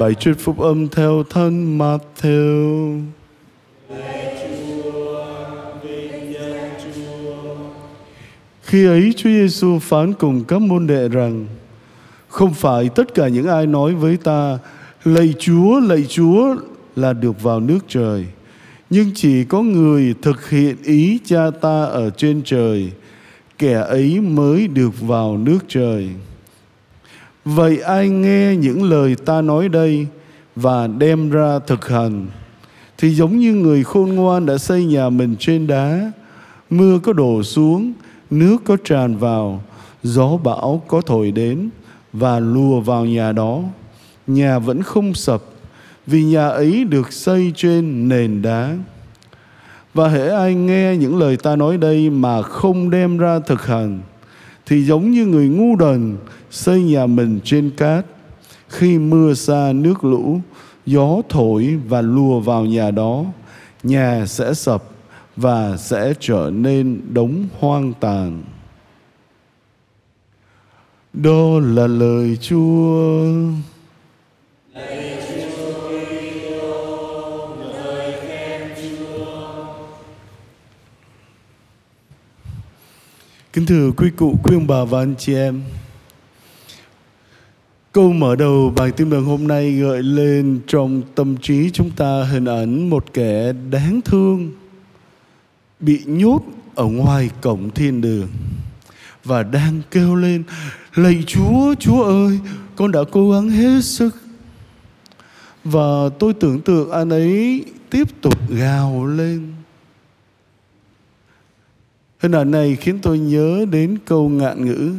Bài thuyết phúc âm theo thân Matthew. Khi ấy Chúa Giêsu phán cùng các môn đệ rằng, không phải tất cả những ai nói với ta, lạy Chúa lạy Chúa là được vào nước trời, nhưng chỉ có người thực hiện ý cha ta ở trên trời, kẻ ấy mới được vào nước trời vậy ai nghe những lời ta nói đây và đem ra thực hành? Thì giống như người khôn ngoan đã xây nhà mình trên đá, mưa có đổ xuống, nước có tràn vào, gió bão có thổi đến và lùa vào nhà đó. Nhà vẫn không sập vì nhà ấy được xây trên nền đá. Và hễ ai nghe những lời ta nói đây mà không đem ra thực hành, thì giống như người ngu đần xây nhà mình trên cát khi mưa xa nước lũ gió thổi và lùa vào nhà đó nhà sẽ sập và sẽ trở nên đống hoang tàn đó là lời Chúa. Kính thưa quý cụ, quý ông bà và anh chị em. Câu mở đầu bài tin mừng hôm nay gợi lên trong tâm trí chúng ta hình ảnh một kẻ đáng thương bị nhốt ở ngoài cổng thiên đường và đang kêu lên lạy Chúa, Chúa ơi, con đã cố gắng hết sức. Và tôi tưởng tượng anh ấy tiếp tục gào lên. Hình ảnh này khiến tôi nhớ đến câu ngạn ngữ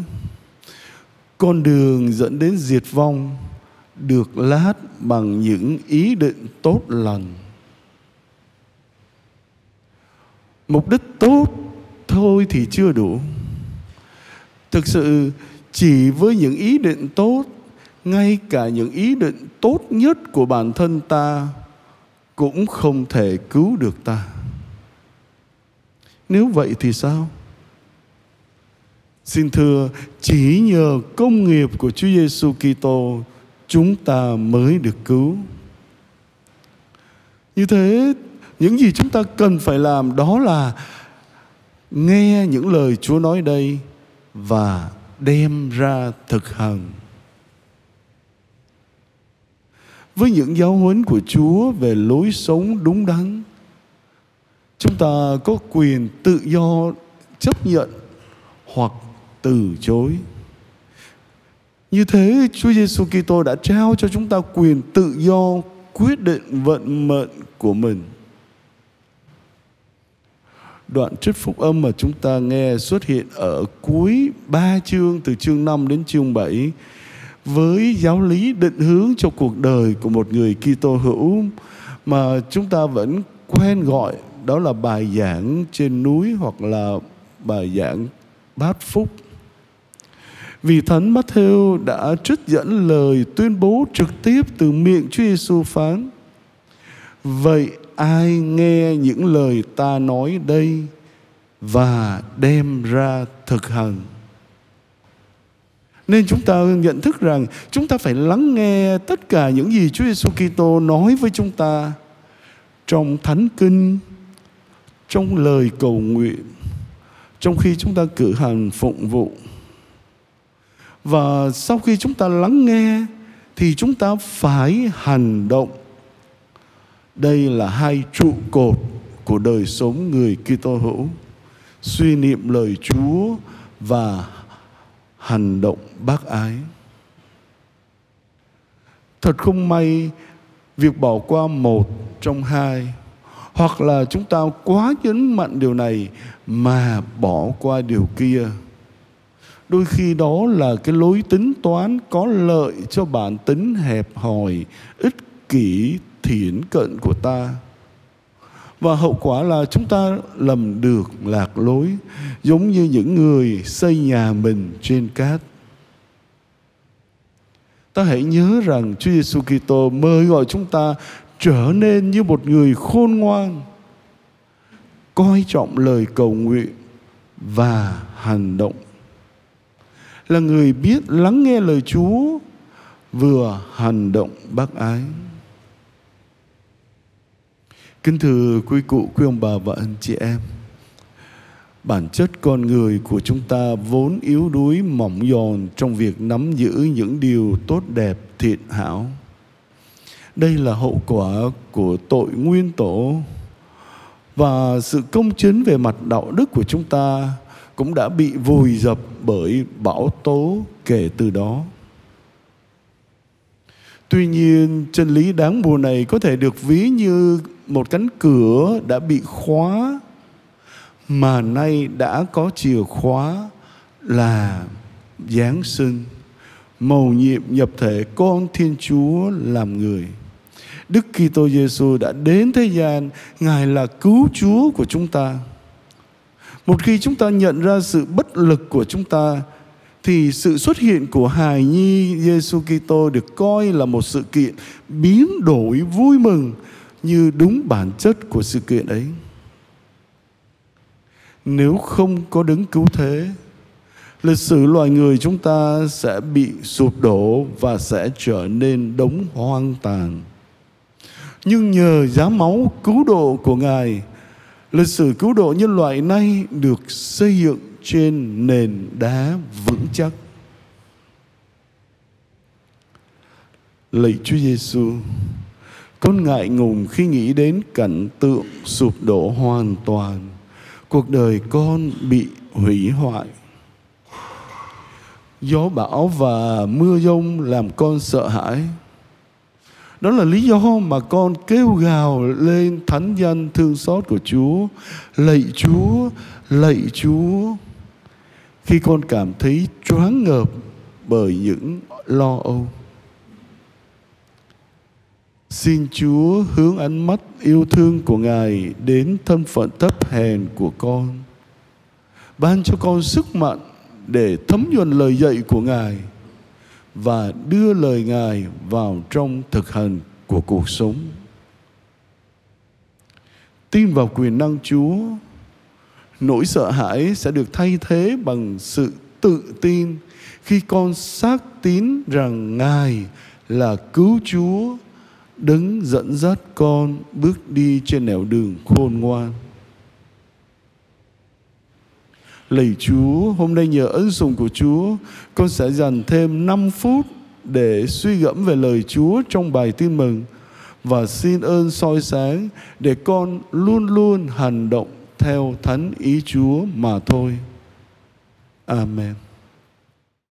con đường dẫn đến diệt vong Được lát bằng những ý định tốt lành. Mục đích tốt thôi thì chưa đủ. Thực sự, chỉ với những ý định tốt, ngay cả những ý định tốt nhất của bản thân ta cũng không thể cứu được ta. Nếu vậy thì sao? Xin thưa, chỉ nhờ công nghiệp của Chúa Giêsu Kitô, chúng ta mới được cứu. Như thế, những gì chúng ta cần phải làm đó là nghe những lời Chúa nói đây và đem ra thực hành. Với những giáo huấn của Chúa về lối sống đúng đắn, chúng ta có quyền tự do chấp nhận hoặc từ chối như thế, Chúa Giêsu Kitô đã trao cho chúng ta quyền tự do, quyết định vận mệnh của mình đoạn trích phúc âm mà chúng ta nghe xuất hiện ở cuối ba chương, từ chương 5 đến chương 7 với giáo lý định hướng cho cuộc đời của một người Kitô hữu mà chúng ta vẫn quen gọi đó là bài giảng trên núi hoặc là bài giảng bát phúc. Vì Thánh Matthew đã trích dẫn lời tuyên bố trực tiếp từ miệng Chúa Giêsu phán: Vậy ai nghe những lời ta nói đây và đem ra thực hành nên chúng ta nhận thức rằng chúng ta phải lắng nghe tất cả những gì Chúa Giêsu Kitô nói với chúng ta trong thánh kinh, trong lời cầu nguyện, trong khi chúng ta cử hành phụng vụ. Và sau khi chúng ta lắng nghe, thì chúng ta phải hành động đây là hai trụ cột của đời sống người Kitô hữu. Suy niệm lời Chúa và hành động bác ái. Thật không may, việc bỏ qua một trong hai, hoặc là chúng ta quá nhấn mạnh điều này mà bỏ qua điều kia đôi khi đó là cái lối tính toán có lợi cho bản tính hẹp hòi, ích kỷ, thiển cận của ta. Và hậu quả là chúng ta lầm được lạc lối, giống như những người xây nhà mình trên cát. Ta hãy nhớ rằng Chúa Giêsu Kitô mời gọi chúng ta trở nên như một người khôn ngoan, coi trọng lời cầu nguyện và hành động là người biết lắng nghe lời Chúa vừa hành động bác ái. Kính thưa quý cụ, quý ông bà và anh chị em, bản chất con người của chúng ta vốn yếu đuối mỏng giòn trong việc nắm giữ những điều tốt đẹp thiện hảo đây là hậu quả của tội nguyên tổ và sự công chính về mặt đạo đức của chúng ta cũng đã bị vùi dập bởi bão tố kể từ đó tuy nhiên chân lý đáng buồn này có thể được ví như một cánh cửa đã bị khóa mà nay đã có chìa khóa là Giáng sinh, mầu nhiệm nhập thể con Thiên Chúa làm người. Đức Kitô Giêsu đã đến thế gian, Ngài là cứu Chúa của chúng ta. Một khi chúng ta nhận ra sự bất lực của chúng ta, thì sự xuất hiện của hài nhi Giêsu Kitô được coi là một sự kiện biến đổi vui mừng như đúng bản chất của sự kiện ấy. Nếu không có đứng cứu thế, lịch sử loài người chúng ta sẽ bị sụp đổ và sẽ trở nên đống hoang tàn. Nhưng nhờ giá máu cứu độ của ngài lịch sử cứu độ nhân loại nay được xây dựng trên nền đá vững chắc. Lạy Chúa Giêsu, con ngại ngùng khi nghĩ đến cảnh tượng sụp đổ hoàn toàn. Cuộc đời con bị hủy hoại. Gió bão và mưa giông làm con sợ hãi đó là lý do mà con kêu gào lên thánh danh thương xót của Chúa. Lạy Chúa lạy Chúa. Khi con cảm thấy choáng ngợp bởi những lo âu. Xin Chúa hướng ánh mắt yêu thương của Ngài đến thân phận thấp hèn của con. Ban cho con sức mạnh để thấm nhuần lời dạy của Ngài và đưa lời Ngài vào trong thực hành của cuộc sống. Tin vào quyền năng Chúa, nỗi sợ hãi sẽ được thay thế bằng sự tự tin khi con xác tín rằng Ngài là cứu Chúa đứng dẫn dắt con bước đi trên nẻo đường khôn ngoan. Lạy Chúa, hôm nay nhờ ân sủng của Chúa, con sẽ dành thêm 5 phút để suy gẫm về lời Chúa trong bài tin mừng và xin ơn soi sáng để con luôn luôn hành động theo thánh ý Chúa mà thôi. Amen.